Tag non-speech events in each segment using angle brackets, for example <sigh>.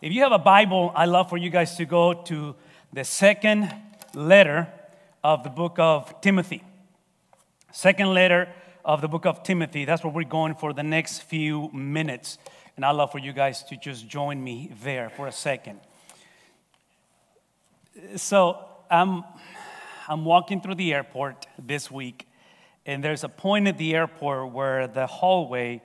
If you have a Bible, i love for you guys to go to the second letter of the book of Timothy. Second letter of the book of Timothy. That's where we're going for the next few minutes. And i love for you guys to just join me there for a second. So I'm, I'm walking through the airport this week, and there's a point at the airport where the hallway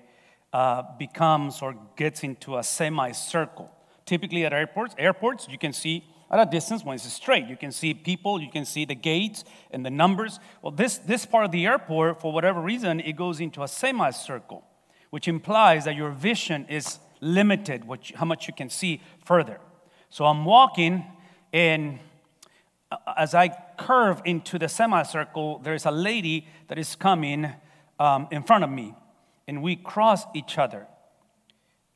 uh, becomes or gets into a semicircle. Typically at airports, airports you can see at a distance when it's straight. You can see people, you can see the gates and the numbers. Well, this, this part of the airport, for whatever reason, it goes into a semicircle, which implies that your vision is limited, which, how much you can see further. So I'm walking, and uh, as I curve into the semicircle, there's a lady that is coming um, in front of me, and we cross each other.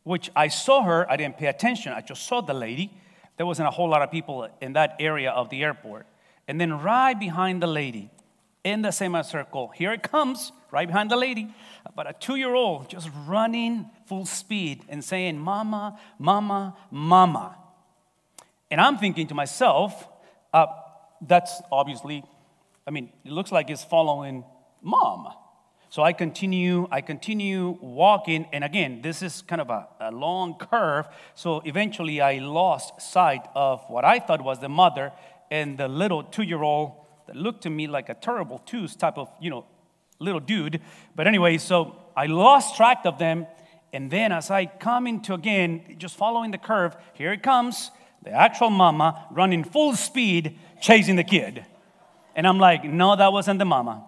Which I saw her, I didn't pay attention, I just saw the lady there wasn't a whole lot of people in that area of the airport. And then right behind the lady, in the semicircle, here it comes, right behind the lady, about a two year old just running full speed and saying, Mama, Mama, Mama. And I'm thinking to myself, uh, that's obviously, I mean, it looks like it's following mom. So I continue, I continue walking, and again, this is kind of a, a, long curve. So eventually I lost sight of what I thought was the mother and the little two-year-old that looked to me like a terrible twos type of, you know, little dude. But anyway, so I lost track of them. And then as I come into again, just following the curve, here it comes, the actual mama running full speed, chasing the kid. And I'm like, no, that wasn't the mama.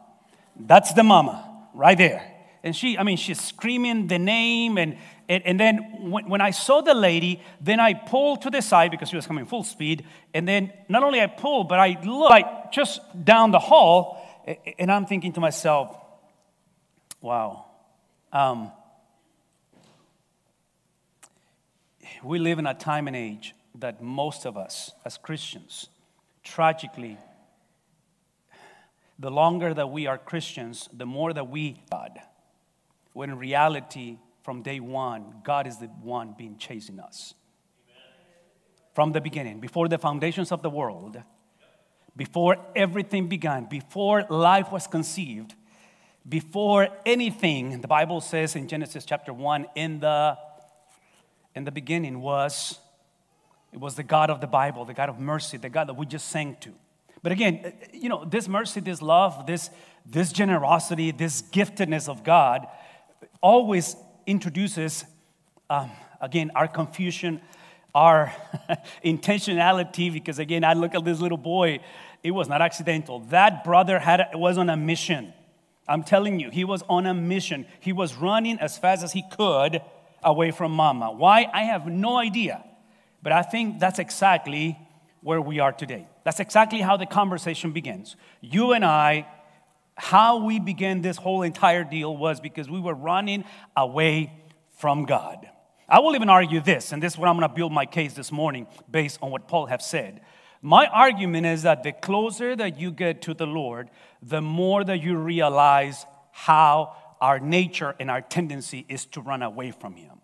That's the mama right there. And she, I mean, she's screaming the name. And, and, and then when, when I saw the lady, then I pulled to the side because she was coming full speed. And then not only I pulled, but I looked like just down the hall. And I'm thinking to myself, wow. Um, we live in a time and age that most of us as Christians, tragically, the longer that we are Christians, the more that we God. When in reality, from day one, God is the one being chasing us. From the beginning, before the foundations of the world, before everything began, before life was conceived, before anything, the Bible says in Genesis chapter 1, in the in the beginning was it was the God of the Bible, the God of mercy, the God that we just sang to. But again, uh, you know, this mercy, this love, this, this generosity, this giftedness of God always introduces, um, again, our confusion, our <laughs> intentionality, because again, I look at this little boy, it was not accidental. That brother had was on a mission. I'm telling you, he was on a mission. He was running as fast as he could away from mama. Why? I have no idea. But I think that's exactly where we are today. That's exactly how the conversation begins. You and I, how we began this whole entire deal was because we were running away from God. I will even argue this, and this is what I'm going to build my case this morning based on what Paul have said. My argument is that the closer that you get to the Lord, the more that you realize how our nature and our tendency is to run away from Him.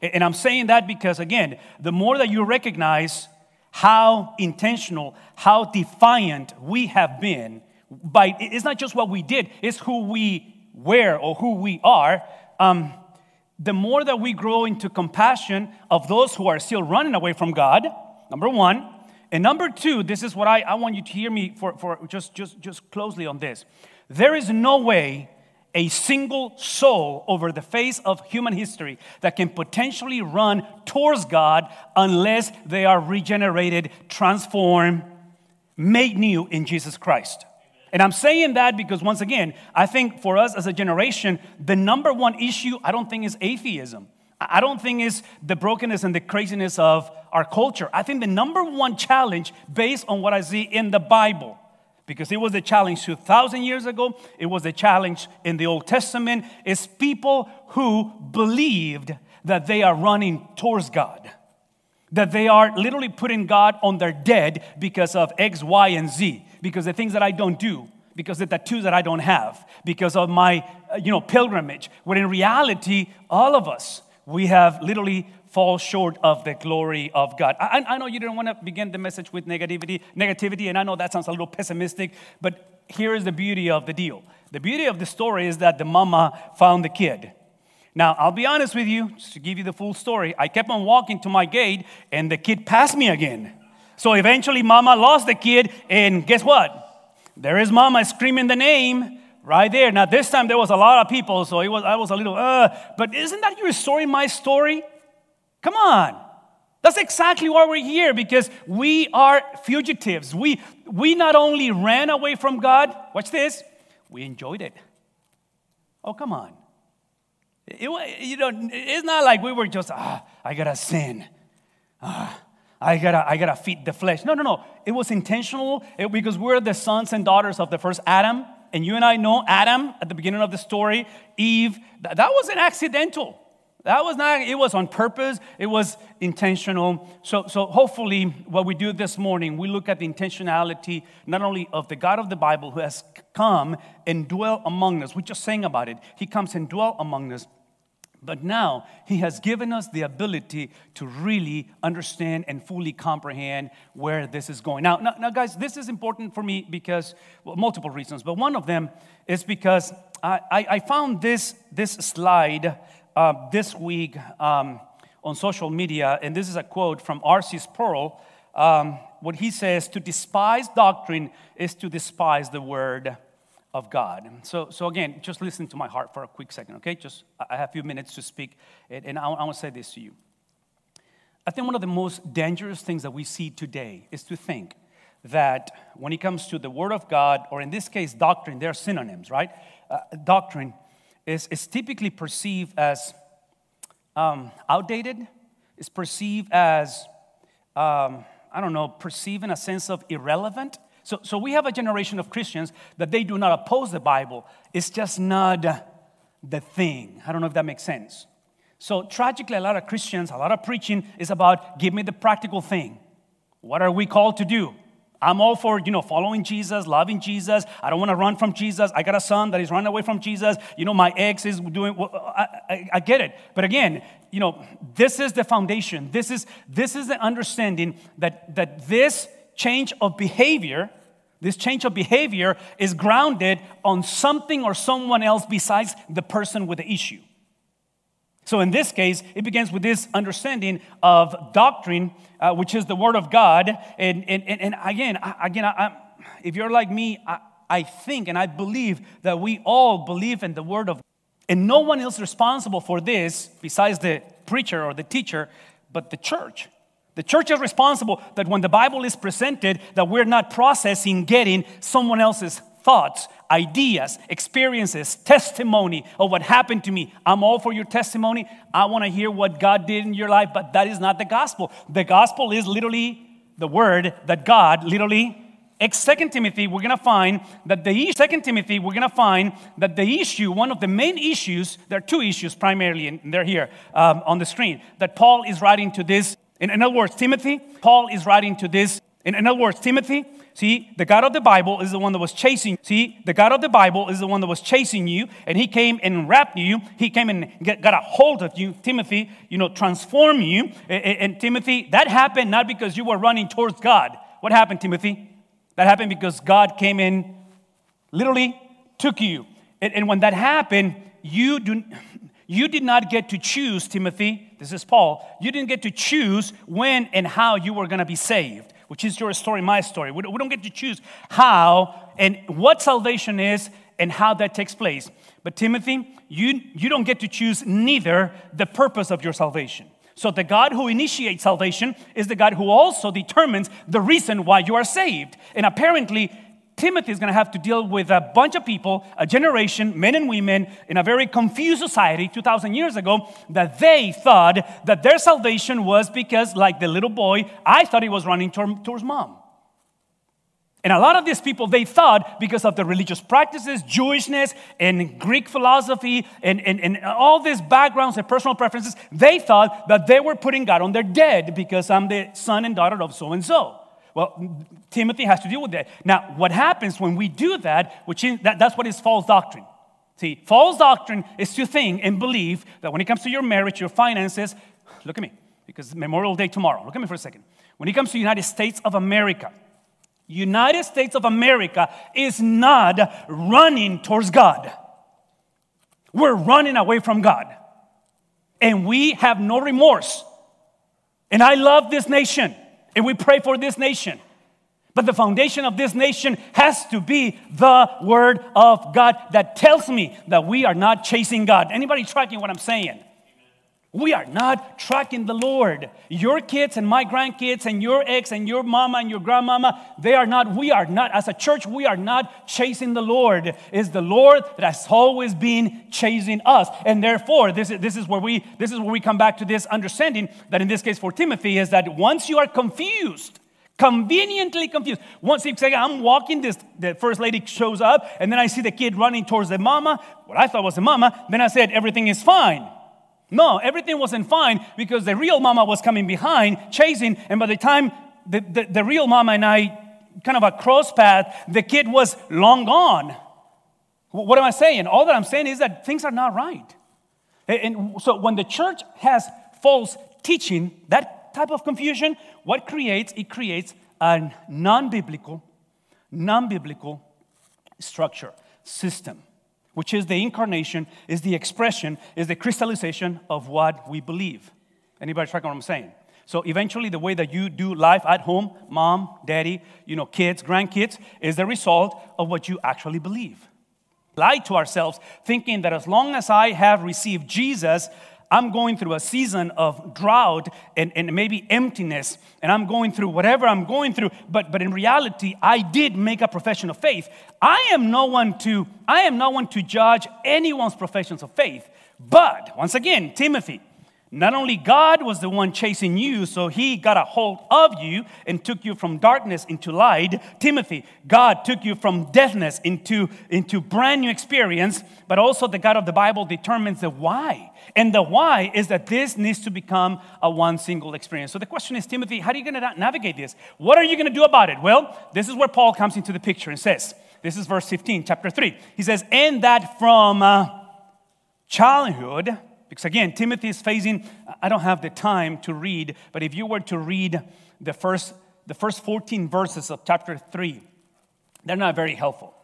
And I'm saying that because, again, the more that you recognize how intentional, how defiant we have been by it's not just what we did, it's who we were or who we are. Um, the more that we grow into compassion of those who are still running away from God, number one. And number two, this is what I, I want you to hear me for, for just, just, just closely on this. There is no way a single soul over the face of human history that can potentially run towards God unless they are regenerated, transformed, made new in Jesus Christ. And I'm saying that because, once again, I think for us as a generation, the number one issue I don't think is atheism. I don't think is the brokenness and the craziness of our culture. I think the number one challenge, based on what I see in the Bible, because it was a challenge 2,000 years ago, it was a challenge in the Old Testament, is people who believed that they are running towards God, that they are literally putting God on their dead because of X, Y, and Z, because the things that I don't do, because the tattoos that I don't have, because of my uh, you know pilgrimage. When in reality, all of us we have literally fall short of the glory of God. I, I know you didn't want to begin the message with negativity, negativity, and I know that sounds a little pessimistic, but here is the beauty of the deal. The beauty of the story is that the mama found the kid. Now, I'll be honest with you, just to give you the full story. I kept on walking to my gate, and the kid passed me again. So eventually, mama lost the kid, and guess what? There is mama screaming the name right there. Now, this time there was a lot of people, so it was, I was a little, uh, but isn't that your story, my story? Come on. That's exactly why we're here because we are fugitives. We, we not only ran away from God, watch this, we enjoyed it. Oh, come on. It, you know, it's not like we were just, ah, I gotta sin. Ah, I gotta, I gotta feed the flesh. No, no, no. It was intentional because we're the sons and daughters of the first Adam. And you and I know Adam at the beginning of the story, Eve, that, that wasn't accidental. That was not, it was on purpose, it was intentional. So, so hopefully, what we do this morning, we look at the intentionality not only of the God of the Bible who has come and dwell among us. We just sang about it. He comes and dwell among us. But now he has given us the ability to really understand and fully comprehend where this is going. Now, now, now guys, this is important for me because, well, multiple reasons, but one of them is because I, I, I found this, this slide uh, this week um, on social media, and this is a quote from R.C. Sproul. Um, what he says to despise doctrine is to despise the word of God. So, so again, just listen to my heart for a quick second, okay? Just I have a few minutes to speak, and, and I, I want to say this to you. I think one of the most dangerous things that we see today is to think that when it comes to the Word of God, or in this case, doctrine, they're synonyms, right? Uh, doctrine is, is typically perceived as um, outdated, is perceived as, um, I don't know, perceived in a sense of irrelevant. So, so we have a generation of Christians that they do not oppose the Bible. It's just not the thing. I don't know if that makes sense. So tragically, a lot of Christians, a lot of preaching is about give me the practical thing. What are we called to do? I'm all for, you know, following Jesus, loving Jesus. I don't want to run from Jesus. I got a son that is running away from Jesus. You know, my ex is doing, well, I, I, I get it. But again, you know, this is the foundation. This is, this is the understanding that, that this change of behavior, this change of behavior is grounded on something or someone else besides the person with the issue. So in this case, it begins with this understanding of doctrine, uh, which is the Word of God. And, and, and again, again I, if you're like me, I, I think and I believe that we all believe in the Word of God. And no one is responsible for this besides the preacher or the teacher, but the church. The church is responsible that when the Bible is presented, that we're not processing, getting someone else's thoughts, ideas, experiences, testimony of what happened to me. I'm all for your testimony. I want to hear what God did in your life, but that is not the gospel. The gospel is literally the word that God literally Second Timothy, we're gonna find that the Second Timothy, we're gonna find that the issue, one of the main issues, there are two issues primarily, and they're here um, on the screen. That Paul is writing to this. In, in other words, Timothy, Paul is writing to this. In, in other words, Timothy, See, the God of the Bible is the one that was chasing. See, the God of the Bible is the one that was chasing you, and He came and wrapped you. He came and get, got a hold of you, Timothy. You know, transform you. And, and Timothy, that happened not because you were running towards God. What happened, Timothy? That happened because God came in, literally took you. And, and when that happened, you do. You did not get to choose, Timothy. This is Paul. You didn't get to choose when and how you were going to be saved which is your story, my story. We don't get to choose how and what salvation is and how that takes place. But Timothy, you, you don't get to choose neither the purpose of your salvation. So the God who initiates salvation is the God who also determines the reason why you are saved. And apparently, Timothy is going to have to deal with a bunch of people, a generation, men and women, in a very confused society 2,000 years ago, that they thought that their salvation was because, like the little boy, I thought he was running towards mom. And a lot of these people, they thought because of the religious practices, Jewishness, and Greek philosophy, and, and, and all these backgrounds and personal preferences, they thought that they were putting God on their dead because I'm the son and daughter of so and so. Well, Timothy has to deal with that. Now, what happens when we do that, which is, that, that's what is false doctrine. See, false doctrine is to think and believe that when it comes to your marriage, your finances, look at me, because Memorial Day tomorrow. Look at me for a second. When it comes to United States of America, United States of America is not running towards God. We're running away from God. And we have no remorse. And I love this nation, and we pray for this nation. But the foundation of this nation has to be the word of God that tells me that we are not chasing God. Anybody tracking what I'm saying? We are not tracking the Lord. Your kids and my grandkids and your ex and your mama and your grandmama, they are not, we are not, as a church, we are not chasing the Lord. It's the Lord that has always been chasing us. And therefore, this is, this is where we this is where we come back to this understanding that in this case for Timothy is that once you are confused, conveniently confused. Once you say, I'm walking, this the first lady shows up, and then I see the kid running towards the mama, what I thought was the mama, then I said, everything is fine. No, everything wasn't fine because the real mama was coming behind, chasing, and by the time the, the, the real mama and I kind of a cross path, the kid was long gone. What am I saying? All that I'm saying is that things are not right. And so when the church has false teaching, that type of confusion, what creates? It creates a non biblical, non biblical structure, system which is the incarnation, is the expression, is the crystallization of what we believe. Anybody tracking what I'm saying? So eventually, the way that you do life at home, mom, daddy, you know, kids, grandkids, is the result of what you actually believe. Lie to ourselves, thinking that as long as I have received Jesus, I'm going through a season of drought and, and maybe emptiness, and I'm going through whatever I'm going through, but, but in reality, I did make a profession of faith. I am no one to, I am no one to judge anyone's professions of faith. But once again, Timothy, not only God was the one chasing you, so he got a hold of you and took you from darkness into light. Timothy, God took you from deafness into, into brand new experience, but also the God of the Bible determines the why. And the why is that this needs to become a one single experience. So the question is, Timothy, how are you going to navigate this? What are you going to do about it? Well, this is where Paul comes into the picture and says, this is verse 15, chapter 3. He says, and that from uh, childhood, because again, Timothy is facing, I don't have the time to read, but if you were to read the first, the first 14 verses of chapter 3, they're not very helpful.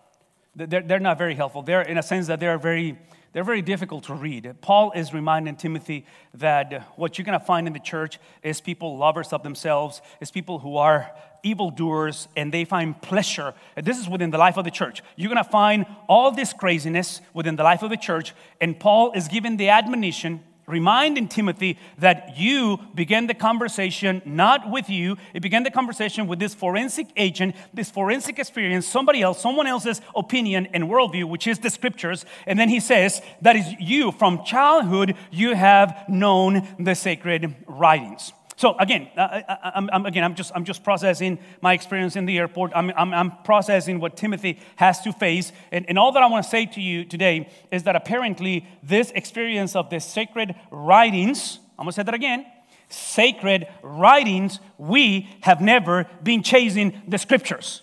They're, they're not very helpful. They're in a sense that they're very, they're very difficult to read. Paul is reminding Timothy that what you're going to find in the church is people lovers of themselves, is people who are evildoers and they find pleasure. This is within the life of the church. You're going to find all this craziness within the life of the church. And Paul is giving the admonition, reminding Timothy that you began the conversation not with you, it began the conversation with this forensic agent, this forensic experience, somebody else, someone else's opinion and worldview, which is the scriptures. And then he says, that is you from childhood, you have known the sacred writings. So again, uh, uh, uh, I, am again, I'm just, I'm just processing my experience in the airport. I'm, I'm, I'm processing what Timothy has to face. And, and all that I want to say to you today is that apparently this experience of the sacred writings, I'm going to say that again, sacred writings, we have never been chasing the scriptures.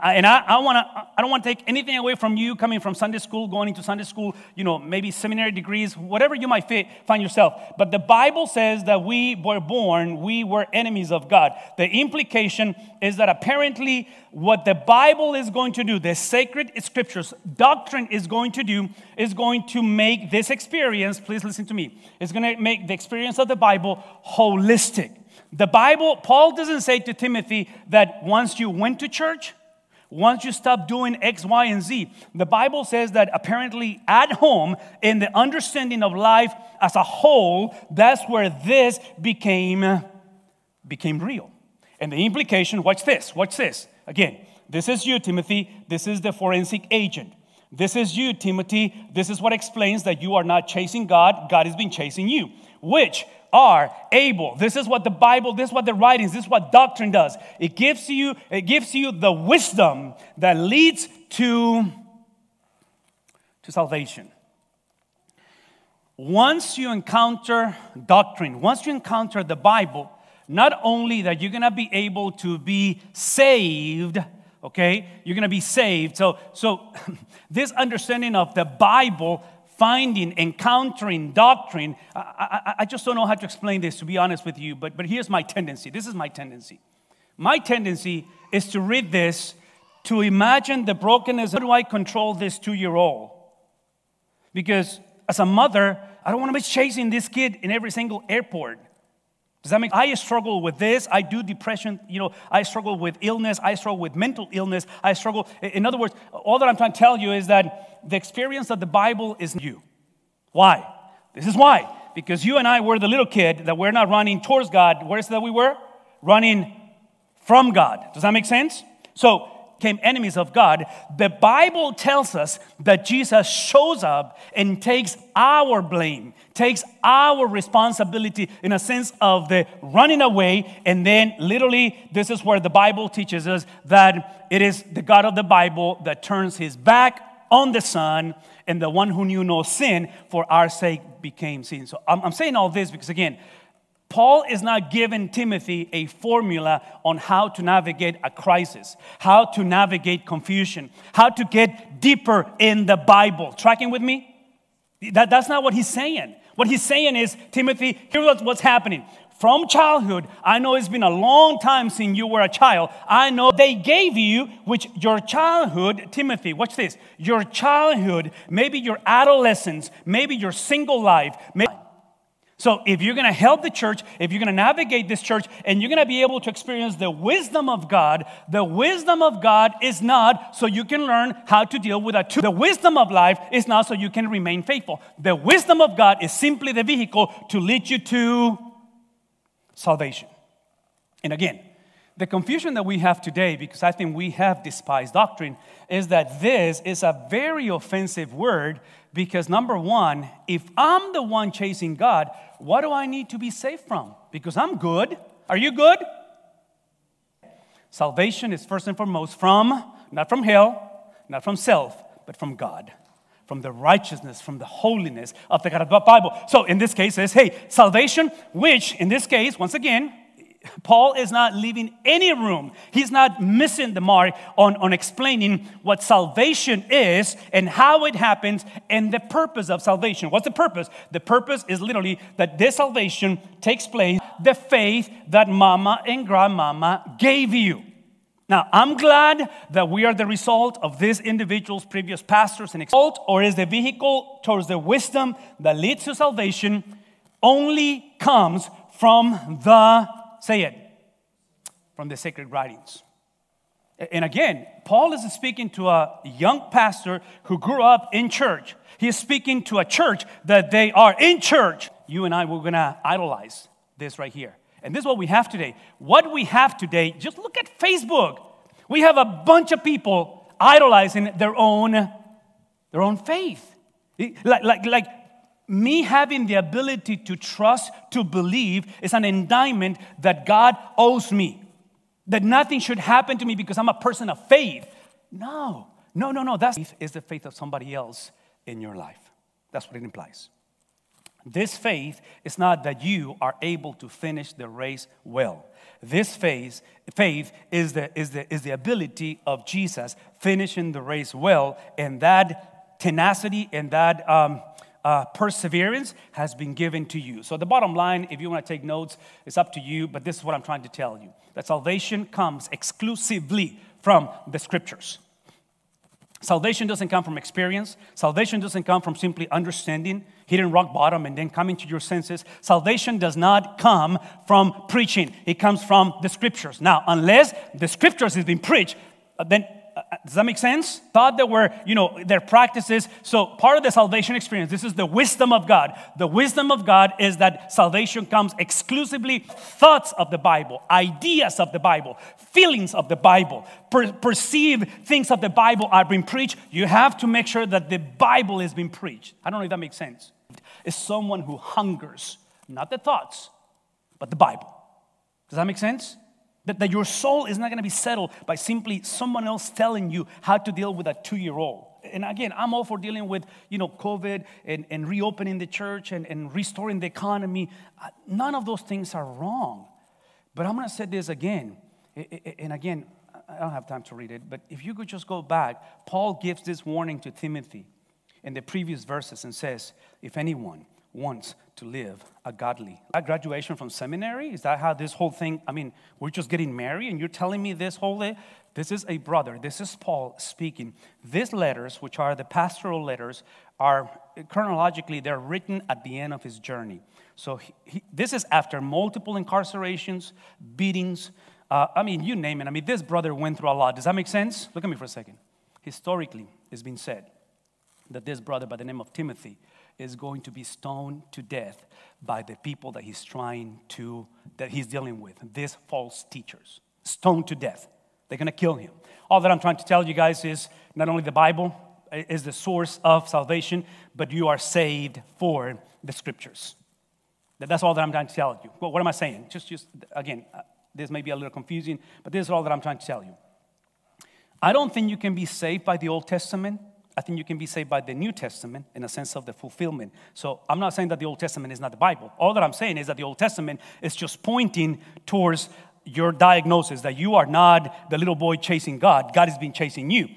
I, and I, I, wanna, I don't want to take anything away from you coming from Sunday school, going into Sunday school, you know, maybe seminary degrees, whatever you might fit, find yourself. But the Bible says that we were born, we were enemies of God. The implication is that apparently what the Bible is going to do, the sacred scriptures, doctrine is going to do, is going to make this experience, please listen to me, it's going to make the experience of the Bible holistic. The Bible, Paul doesn't say to Timothy that once you went to church, once you stop doing X, Y, and Z. The Bible says that apparently at home, in the understanding of life as a whole, that's where this became, became real. And the implication, watch this, watch this. Again, this is you, Timothy. This is the forensic agent. This is you, Timothy. This is what explains that you are not chasing God, God has been chasing you. Which are able. This is what the Bible, this is what the writings, this is what doctrine does. It gives you, it gives you the wisdom that leads to, to salvation. Once you encounter doctrine, once you encounter the Bible, not only that you're gonna be able to be saved, okay, you're gonna be saved. So, so <laughs> this understanding of the Bible finding, encountering doctrine. I, I, I, just don't know how to explain this, to be honest with you, but, but here's my tendency. This is my tendency. My tendency is to read this, to imagine the brokenness. How do I control this two year old? Because as a mother, I don't want to be chasing this kid in every single airport. Does that make I struggle with this. I do depression, you know, I struggle with illness, I struggle with mental illness, I struggle. In other words, all that I'm trying to tell you is that the experience of the Bible is you. Why? This is why. Because you and I were the little kid that we're not running towards God. Where is it that we were? Running from God. Does that make sense? So enemies of God, the Bible tells us that Jesus shows up and takes our blame, takes our responsibility in a sense of the running away. And then, literally, this is where the Bible teaches us that it is the God of the Bible that turns his back on the Son, and the one who knew no sin for our sake became sin. So I'm, I'm saying all this because, again, Paul is not giving Timothy a formula on how to navigate a crisis, how to navigate confusion, how to get deeper in the Bible. Tracking with me? That, that's not what he's saying. What he's saying is, Timothy, here's what's happening. From childhood, I know it's been a long time since you were a child. I know they gave you, which your childhood, Timothy, watch this, your childhood, maybe your adolescence, maybe your single life, maybe so, if you're going to help the church, if you're going to navigate this church, and you're going to be able to experience the wisdom of God, the wisdom of God is not so you can learn how to deal with that. The wisdom of life is not so you can remain faithful. The wisdom of God is simply the vehicle to lead you to salvation. And again, the confusion that we have today, because I think we have despised doctrine, is that this is a very offensive word because, number one, if I'm the one chasing God, what do I need to be saved from? Because I'm good. Are you good? Salvation is first and foremost from, not from hell, not from self, but from God, from the righteousness, from the holiness of the God of the Bible. So in this case, says, hey, salvation, which in this case, once again, Paul is not leaving any room. He's not missing the mark on, on explaining what salvation is and how it happens and the purpose of salvation. What's the purpose? The purpose is literally that this salvation takes place, the faith that mama and grandmama gave you. Now, I'm glad that we are the result of this individual's previous pastors and exalt, or is the vehicle towards the wisdom that leads to salvation only comes from the Say it. From the sacred writings. And again, Paul is speaking to a young pastor who grew up in church. He is speaking to a church that they are in church. You and I, we're going to idolize this right here. And this is what we have today. What we have today, just look at Facebook. We have a bunch of people idolizing their own, their own faith. Like, like, like me having the ability to trust, to believe, is an indictment that God owes me. That nothing should happen to me because I'm a person of faith. No, no, no, no. That faith is the faith of somebody else in your life. That's what it implies. This faith is not that you are able to finish the race well. This faith, faith is, the, is, the, is the ability of Jesus finishing the race well, and that tenacity and that um, uh, perseverance has been given to you. So, the bottom line, if you want to take notes, it's up to you, but this is what I'm trying to tell you that salvation comes exclusively from the scriptures. Salvation doesn't come from experience. Salvation doesn't come from simply understanding, hitting rock bottom, and then coming to your senses. Salvation does not come from preaching, it comes from the scriptures. Now, unless the scriptures is being preached, then uh, Uh, does that make sense? Thought that were, you know, their practices. So part of the salvation experience, this is the wisdom of God. The wisdom of God is that salvation comes exclusively thoughts of the Bible, ideas of the Bible, feelings of the Bible, per- perceive things of the Bible are being preached. You have to make sure that the Bible is being preached. I don't know if that makes sense. Is someone who hungers, not the thoughts, but the Bible. Does that make sense? That, that your soul is not going to be settled by simply someone else telling you how to deal with a two year old. And again, I'm all for dealing with, you know, COVID and, and reopening the church and, and restoring the economy. Uh, none of those things are wrong. But I'm going to say this again. And again, I don't have time to read it, but if you could just go back, Paul gives this warning to Timothy. in the previous verses and says, If anyone wants to live a godly. At graduation from seminary, is that how this whole thing? I mean, we're just getting married and you're telling me this whole day? This is a brother, this is Paul speaking. These letters, which are the pastoral letters, are chronologically, they're written at the end of his journey. So he, he, this is after multiple incarcerations, beatings. Uh, I mean, you name it. I mean, this brother went through a lot. Does that make sense? Look at me for a second. Historically, it's been said that this brother by the name of Timothy is going to be stoned to death by the people that he's trying to, that he's dealing with, these false teachers. Stoned to death. They're going to kill him. All that I'm trying to tell you guys is not only the Bible is the source of salvation, but you are saved for the scriptures. That's all that I'm trying to tell you. Well, what am I saying? Just, just again, uh, this may be a little confusing, but this is all that I'm trying to tell you. I don't think you can be saved by the Old Testament I think you can be saved by the New Testament in a sense of the fulfillment. So I'm not saying that the Old Testament is not the Bible. All that I'm saying is that the Old Testament is just pointing towards your diagnosis that you are not the little boy chasing God, God has been chasing you.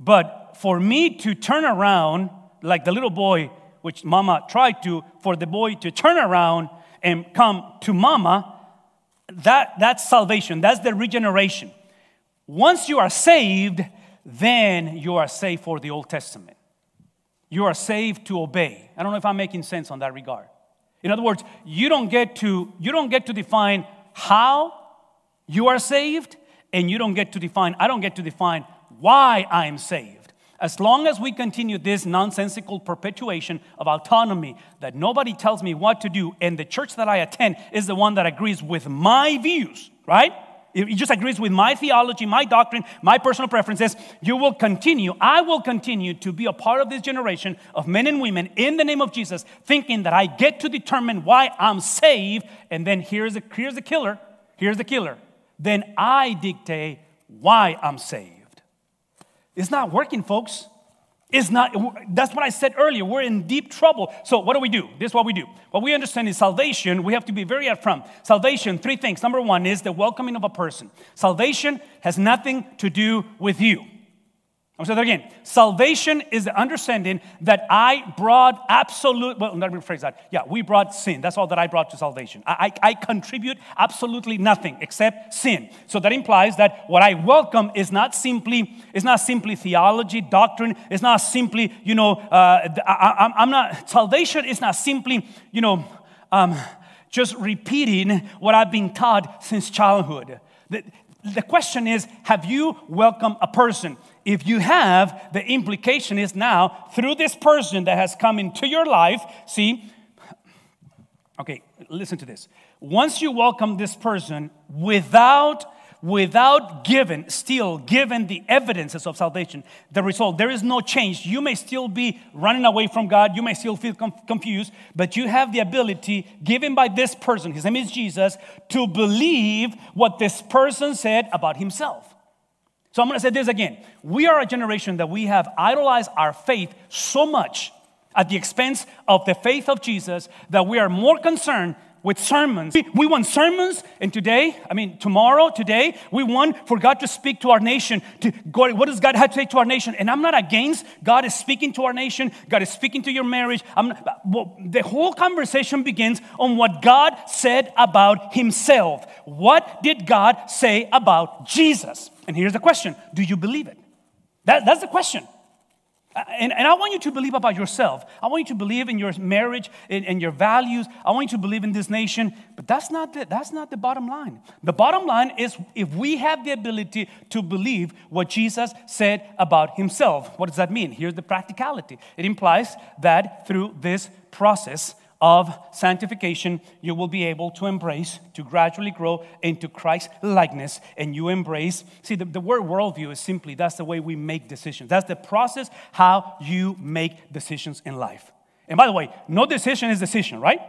But for me to turn around like the little boy, which mama tried to, for the boy to turn around and come to mama, that, that's salvation, that's the regeneration. Once you are saved, then you are saved for the Old Testament. You are saved to obey. I don't know if I'm making sense on that regard. In other words, you don't get to, you don't get to define how you are saved, and you don't get to define, I don't get to define why I am saved. As long as we continue this nonsensical perpetuation of autonomy that nobody tells me what to do, and the church that I attend is the one that agrees with my views, right? It just agrees with my theology, my doctrine, my personal preferences, you will continue, I will continue to be a part of this generation of men and women in the name of Jesus, thinking that I get to determine why I'm saved, and then here's the, here's the killer, here's the killer. Then I dictate why I'm saved. It's not working, folks is not, that's what I said earlier. We're in deep trouble. So, what do we do? This is what we do. What we understand is salvation, we have to be very upfront. Salvation, three things. Number one is the welcoming of a person. Salvation has nothing to do with you. I'll say that again. Salvation is the understanding that I brought absolute, well, let me rephrase that. Yeah, we brought sin. That's all that I brought to salvation. I, I, I contribute absolutely nothing except sin. So that implies that what I welcome is not simply, is not simply theology, doctrine. It's not simply, you know, uh, I, am not, salvation is not simply, you know, um, just repeating what I've been taught since childhood. The, the question is, have you welcomed a person? If you have, the implication is now through this person that has come into your life, see, okay, listen to this. Once you welcome this person without without given, still given the evidences of salvation, the result, there is no change. You may still be running away from God, you may still feel confused, but you have the ability given by this person, his name is Jesus, to believe what this person said about himself. So I'm going to say this again. We are a generation that we have idolized our faith so much at the expense of the faith of Jesus that we are more concerned with sermons. We want sermons, and today, I mean, tomorrow, today, we want for God to speak to our nation. To what does God have to say to our nation? And I'm not against God is speaking to our nation. God is speaking to your marriage. Not, well, the whole conversation begins on what God said about Himself. What did God say about Jesus? And here's the question Do you believe it? That, that's the question. Uh, and, and I want you to believe about yourself. I want you to believe in your marriage and, and, your values. I want you to believe in this nation. But that's not, the, that's not the bottom line. The bottom line is if we have the ability to believe what Jesus said about himself, what does that mean? Here's the practicality it implies that through this process, of sanctification, you will be able to embrace, to gradually grow into Christ likeness, and you embrace. See, the, the word worldview is simply that's the way we make decisions. That's the process how you make decisions in life. And by the way, no decision is decision, right?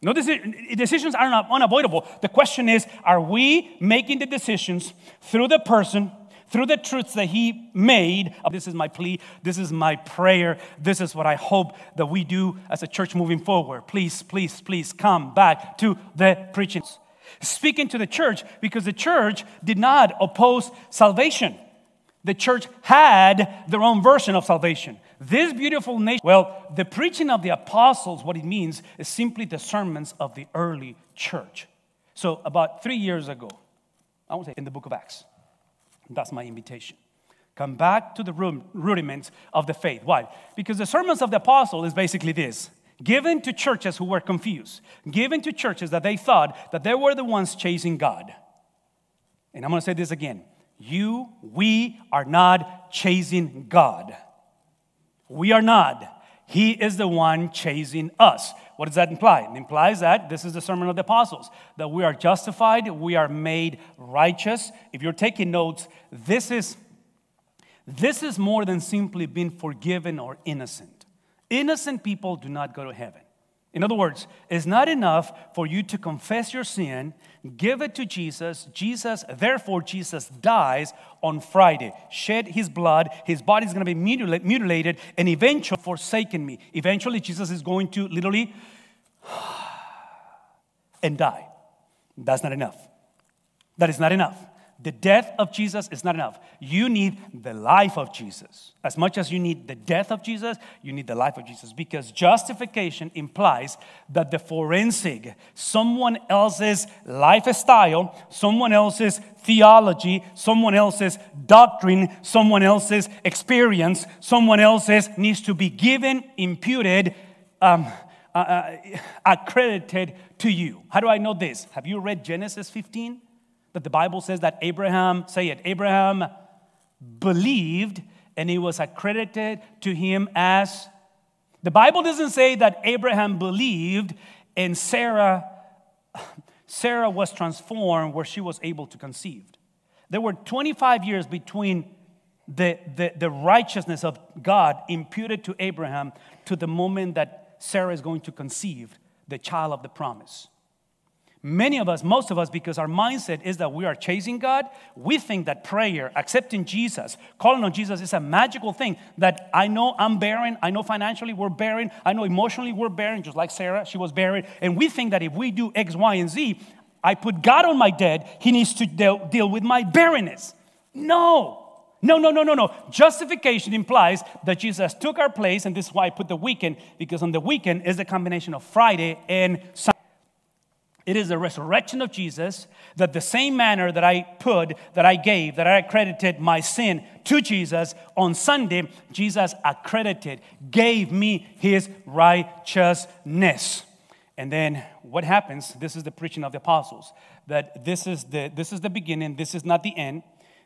No deci- decisions are not unavoidable. The question is, are we making the decisions through the person through the truths that he made. Uh, this is my plea. This is my prayer. This is what I hope that we do as a church moving forward. Please, please, please come back to the preaching. Speaking to the church because the church did not oppose salvation. The church had their own version of salvation. This beautiful nation, well, the preaching of the apostles, what it means is simply the sermons of the early church. So, about three years ago, I want to say in the book of Acts, that's my invitation. Come back to the rudiments of the faith. Why? Because the sermons of the apostle is basically this given to churches who were confused, given to churches that they thought that they were the ones chasing God. And I'm going to say this again. You, we are not chasing God. We are not. He is the one chasing us. What does that imply? It implies that this is the sermon of the apostles that we are justified, we are made righteous. If you're taking notes, this is this is more than simply being forgiven or innocent. Innocent people do not go to heaven. In other words, it's not enough for you to confess your sin, give it to Jesus. Jesus, therefore, Jesus dies on Friday, shed his blood, his body is going to be mutilated, and eventually forsaken me. Eventually, Jesus is going to literally <sighs> and die. That's not enough. That is not enough. The death of Jesus is not enough. You need the life of Jesus. As much as you need the death of Jesus, you need the life of Jesus because justification implies that the forensic, someone else's lifestyle, someone else's theology, someone else's doctrine, someone else's experience, someone else's needs to be given, imputed, um, uh, uh, accredited to you. How do I know this? Have you read Genesis 15? That the Bible says that Abraham, say it, Abraham believed and it was accredited to him as. The Bible doesn't say that Abraham believed and Sarah, Sarah was transformed where she was able to conceive. There were 25 years between the, the, the righteousness of God imputed to Abraham to the moment that Sarah is going to conceive the child of the promise. Many of us, most of us, because our mindset is that we are chasing God, we think that prayer, accepting Jesus, calling on Jesus is a magical thing that I know I'm barren, I know financially we're barren, I know emotionally we're barren, just like Sarah, she was barren. And we think that if we do X, Y, and Z, I put God on my dead, He needs to deal, deal with my barrenness. No. No, no, no, no, no. Justification implies that Jesus took our place, and this is why I put the weekend, because on the weekend is the combination of Friday and Sunday. It is the resurrection of Jesus that the same manner that I put, that I gave, that I accredited my sin to Jesus on Sunday, Jesus accredited, gave me his righteousness. And then what happens? This is the preaching of the apostles that this is the, this is the beginning, this is not the end.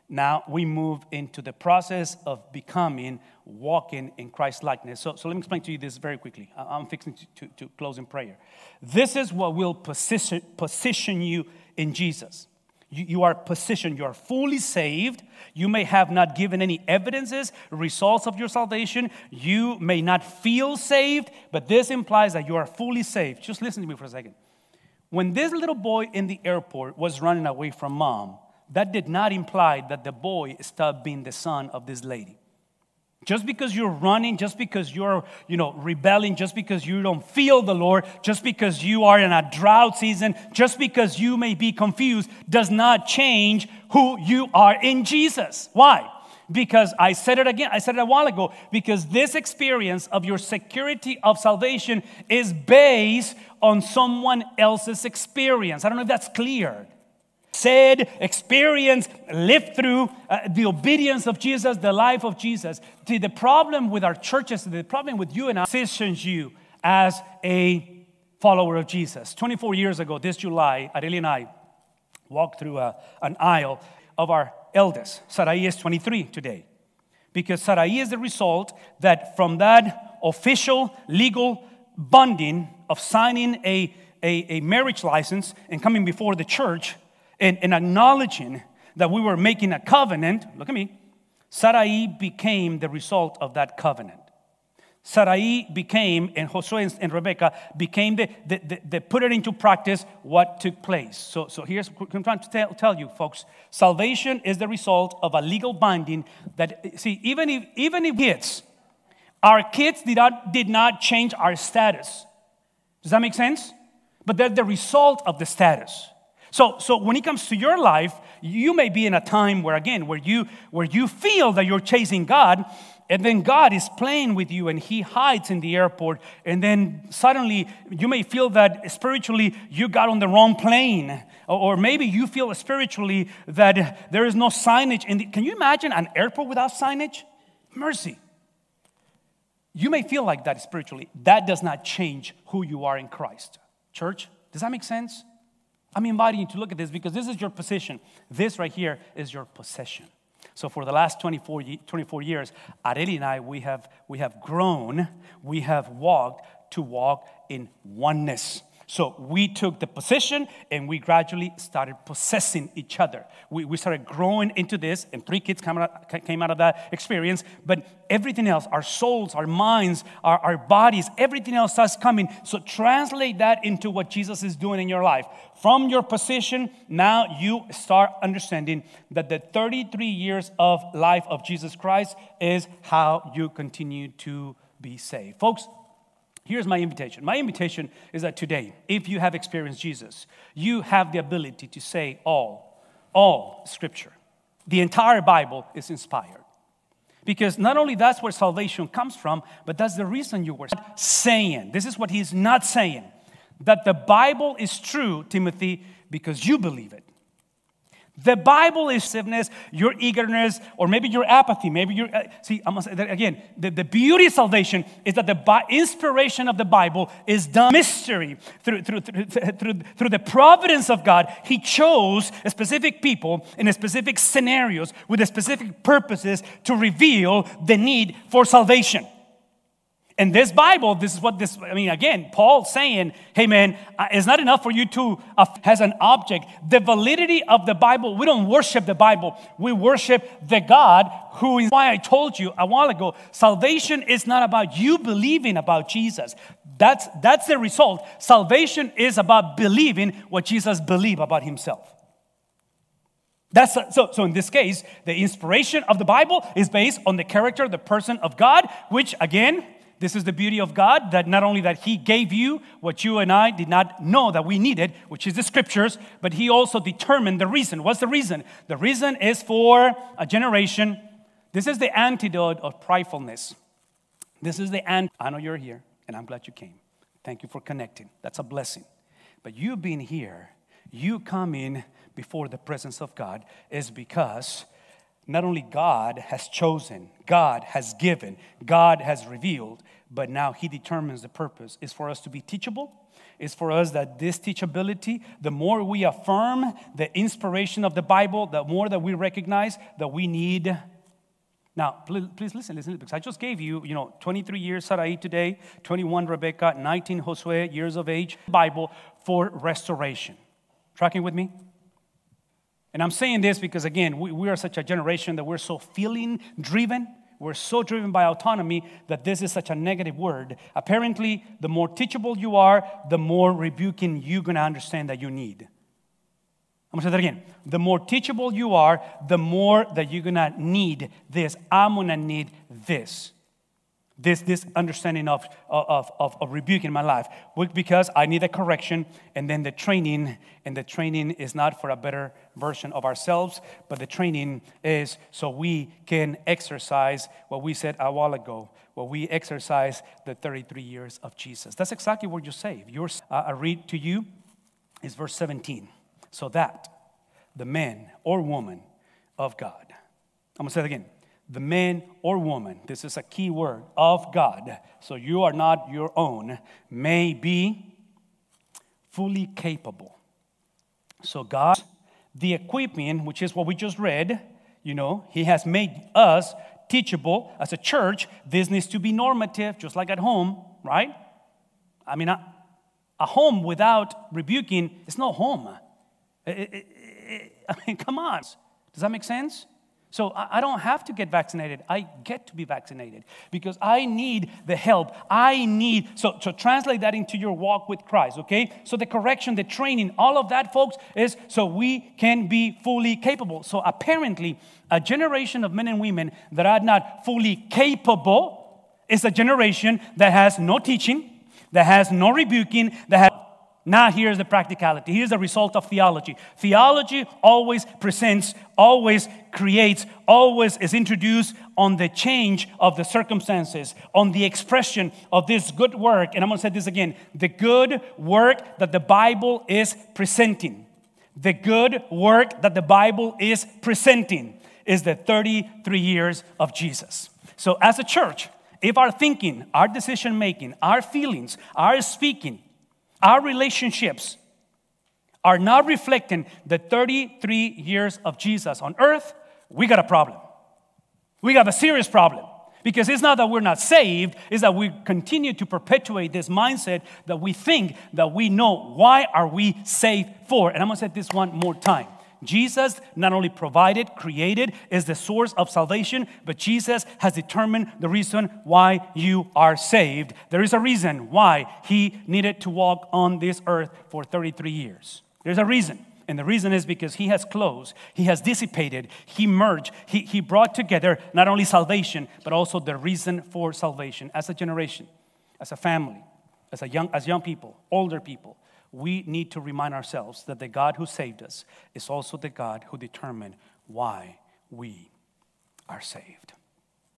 Now we move into the process of becoming, walking in Christ likeness. So, so let me explain to you this very quickly. I'm fixing to, to, to close in prayer. This is what will position, position you in Jesus. You, you are positioned, you are fully saved. You may have not given any evidences, results of your salvation. You may not feel saved, but this implies that you are fully saved. Just listen to me for a second. When this little boy in the airport was running away from mom, that did not imply that the boy stopped being the son of this lady. Just because you're running, just because you're, you know, rebelling, just because you don't feel the Lord, just because you are in a drought season, just because you may be confused, does not change who you are in Jesus. Why? Because I said it again, I said it a while ago, because this experience of your security of salvation is based on someone else's experience. I don't know if that's clear said, experienced, lived through uh, the obedience of Jesus, the life of Jesus. See, the problem with our churches, the problem with you and I, positions you as a follower of Jesus. 24 years ago, this July, Arely and I walked through a, uh, an aisle of our eldest. Sarai is 23 today. Because Sarai is the result that from that official legal bonding of signing a, a, a marriage license and coming before the church, and, and acknowledging that we were making a covenant, look at me, Sarai became the result of that covenant. Sarai became, and Josue and Rebecca became the, the, the, the, put it into practice what took place. So, so here's what I'm trying to tell, tell you, folks. Salvation is the result of a legal binding that, see, even if, even if kids, our kids did not, did not change our status. Does that make sense? But they're the result of the status. So, so when it comes to your life, you may be in a time where, again, where you, where you feel that you're chasing God, And then God is playing with you and He hides in the airport. And then suddenly you may feel that spiritually you got on the wrong plane. Or maybe you feel spiritually that there is no signage. In the, can you imagine an airport without signage? Mercy. You may feel like that spiritually. That does not change who you are in Christ. Church, does that make sense? I'm inviting you to look at this because this is your position. This right here is your possession. So for the last 24, 24 years, Areli and I, we have, we have grown, we have walked to walk in oneness. So we took the position and we gradually started possessing each other. We, we started growing into this, and three kids came out, came out of that experience. But everything else, our souls, our minds, our, our bodies, everything else starts coming. So translate that into what Jesus is doing in your life. From your position, now you start understanding that the 33 years of life of Jesus Christ is how you continue to be saved. Folks, Here's my invitation. My invitation is that today, if you have experienced Jesus, you have the ability to say all, all scripture. The entire Bible is inspired. Because not only that's where salvation comes from, but that's the reason you were saying. This is what he's not saying. That the Bible is true, Timothy, because you believe it. The Bible is stiffness, your eagerness, or maybe your apathy. Maybe your uh, see. I'm gonna say that again. The, the beauty of salvation is that the bi- inspiration of the Bible is done mystery through, through, through, through, through the providence of God. He chose a specific people in specific scenarios with specific purposes to reveal the need for salvation. In this Bible, this is what this, I mean, again, Paul saying, hey man, uh, it's not enough for you to, uh, as an object. The validity of the Bible, we don't worship the Bible, we worship the God who is why I told you a while ago, salvation is not about you believing about Jesus. That's, that's the result. Salvation is about believing what Jesus believed about himself. That's so, so in this case, the inspiration of the Bible is based on the character, the person of God, which again, this is the beauty of God that not only that He gave you what you and I did not know that we needed, which is the scriptures, but He also determined the reason. What's the reason? The reason is for a generation. This is the antidote of pridefulness. This is the ant. I know you're here, and I'm glad you came. Thank you for connecting. That's a blessing. But you being here, you coming before the presence of God, is because not only God has chosen, God has given, God has revealed, but now He determines the purpose is for us to be teachable. Is for us that this teachability, the more we affirm the inspiration of the Bible, the more that we recognize that we need. Now, please, please listen, listen, because I just gave you, you know, 23 years Sarai today, 21 Rebecca, 19 Josue years of age, Bible for restoration. Tracking with me? And I'm saying this because, again, we, we are such a generation that we're so feeling driven. We're so driven by autonomy that this is such a negative word. Apparently, the more teachable you are, the more rebuking you're going to understand that you need. I'm going to say that again. The more teachable you are, the more that you're going to need this. I'm going to need this this, this understanding of, of, of, of rebuke in my life because I need a correction and then the training, and the training is not for a better version of ourselves, but the training is so we can exercise what we said a while ago, what we exercise the 33 years of Jesus. That's exactly what you say. Yours, uh, I read to you is verse 17. So that the man or woman of God, I'm gonna say it again the man or woman, this is a key word, of God, so you are not your own, may be fully capable. So, God, the equipping, which is what we just read, you know, He has made us teachable as a church. This needs to be normative, just like at home, right? I mean, a, a home without rebuking is no home. It, it, it, I mean, come on. Does that make sense? So I don't have to get vaccinated. I get to be vaccinated because I need the help. I need, so, so translate that into your walk with Christ, okay? So the correction, the training, all of that, folks, is so we can be fully capable. So apparently, a generation of men and women that are not fully capable is a generation that has no teaching, that has no rebuking, that has Now, here's the practicality. Here's the result of theology. Theology always presents, always creates, always is introduced on the change of the circumstances, on the expression of this good work. And I'm going to say this again the good work that the Bible is presenting. The good work that the Bible is presenting is the 33 years of Jesus. So, as a church, if our thinking, our decision making, our feelings, our speaking, our relationships are not reflecting the 33 years of Jesus on earth, we got a problem. We got a serious problem. Because it's not that we're not saved, it's that we continue to perpetuate this mindset that we think that we know why are we saved for. And I'm gonna say this one more time. Jesus not only provided, created, is the source of salvation, but Jesus has determined the reason why you are saved. There is a reason why he needed to walk on this earth for 33 years. There's a reason. And the reason is because he has closed, he has dissipated, he merged, he, he brought together not only salvation, but also the reason for salvation as a generation, as a family, as, a young, as young people, older people we need to remind ourselves that the God who saved us is also the God who determined why we are saved.